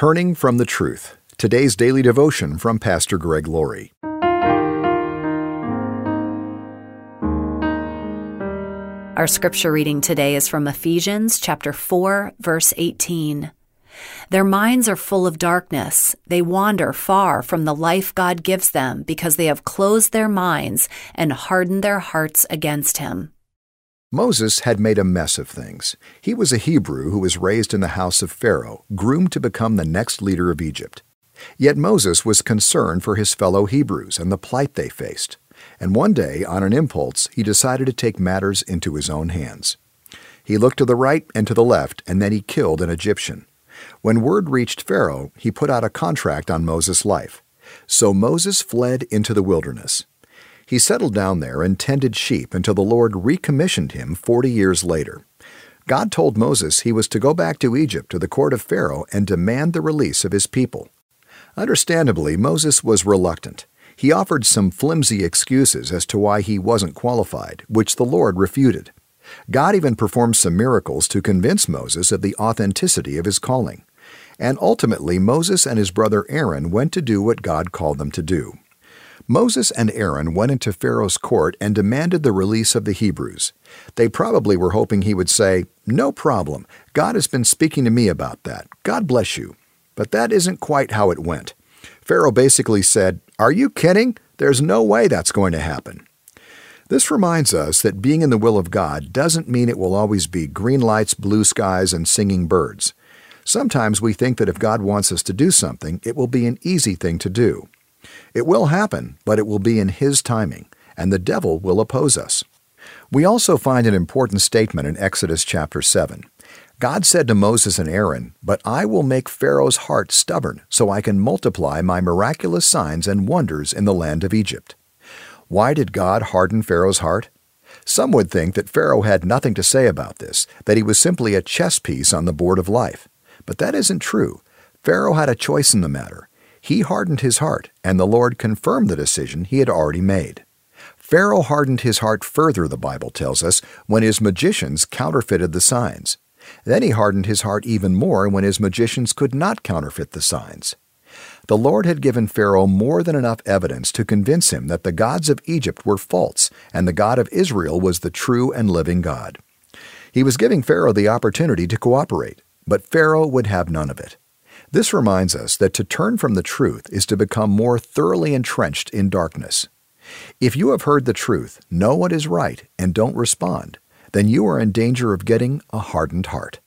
Turning from the Truth. Today's daily devotion from Pastor Greg Laurie. Our scripture reading today is from Ephesians chapter 4 verse 18. Their minds are full of darkness. They wander far from the life God gives them because they have closed their minds and hardened their hearts against him. Moses had made a mess of things. He was a Hebrew who was raised in the house of Pharaoh, groomed to become the next leader of Egypt. Yet Moses was concerned for his fellow Hebrews and the plight they faced. And one day, on an impulse, he decided to take matters into his own hands. He looked to the right and to the left, and then he killed an Egyptian. When word reached Pharaoh, he put out a contract on Moses' life. So Moses fled into the wilderness. He settled down there and tended sheep until the Lord recommissioned him 40 years later. God told Moses he was to go back to Egypt to the court of Pharaoh and demand the release of his people. Understandably, Moses was reluctant. He offered some flimsy excuses as to why he wasn't qualified, which the Lord refuted. God even performed some miracles to convince Moses of the authenticity of his calling. And ultimately, Moses and his brother Aaron went to do what God called them to do. Moses and Aaron went into Pharaoh's court and demanded the release of the Hebrews. They probably were hoping he would say, No problem. God has been speaking to me about that. God bless you. But that isn't quite how it went. Pharaoh basically said, Are you kidding? There's no way that's going to happen. This reminds us that being in the will of God doesn't mean it will always be green lights, blue skies, and singing birds. Sometimes we think that if God wants us to do something, it will be an easy thing to do. It will happen, but it will be in His timing, and the devil will oppose us. We also find an important statement in Exodus chapter 7. God said to Moses and Aaron, But I will make Pharaoh's heart stubborn, so I can multiply my miraculous signs and wonders in the land of Egypt. Why did God harden Pharaoh's heart? Some would think that Pharaoh had nothing to say about this, that he was simply a chess piece on the board of life. But that isn't true. Pharaoh had a choice in the matter. He hardened his heart, and the Lord confirmed the decision he had already made. Pharaoh hardened his heart further, the Bible tells us, when his magicians counterfeited the signs. Then he hardened his heart even more when his magicians could not counterfeit the signs. The Lord had given Pharaoh more than enough evidence to convince him that the gods of Egypt were false and the God of Israel was the true and living God. He was giving Pharaoh the opportunity to cooperate, but Pharaoh would have none of it. This reminds us that to turn from the truth is to become more thoroughly entrenched in darkness. If you have heard the truth, know what is right, and don't respond, then you are in danger of getting a hardened heart.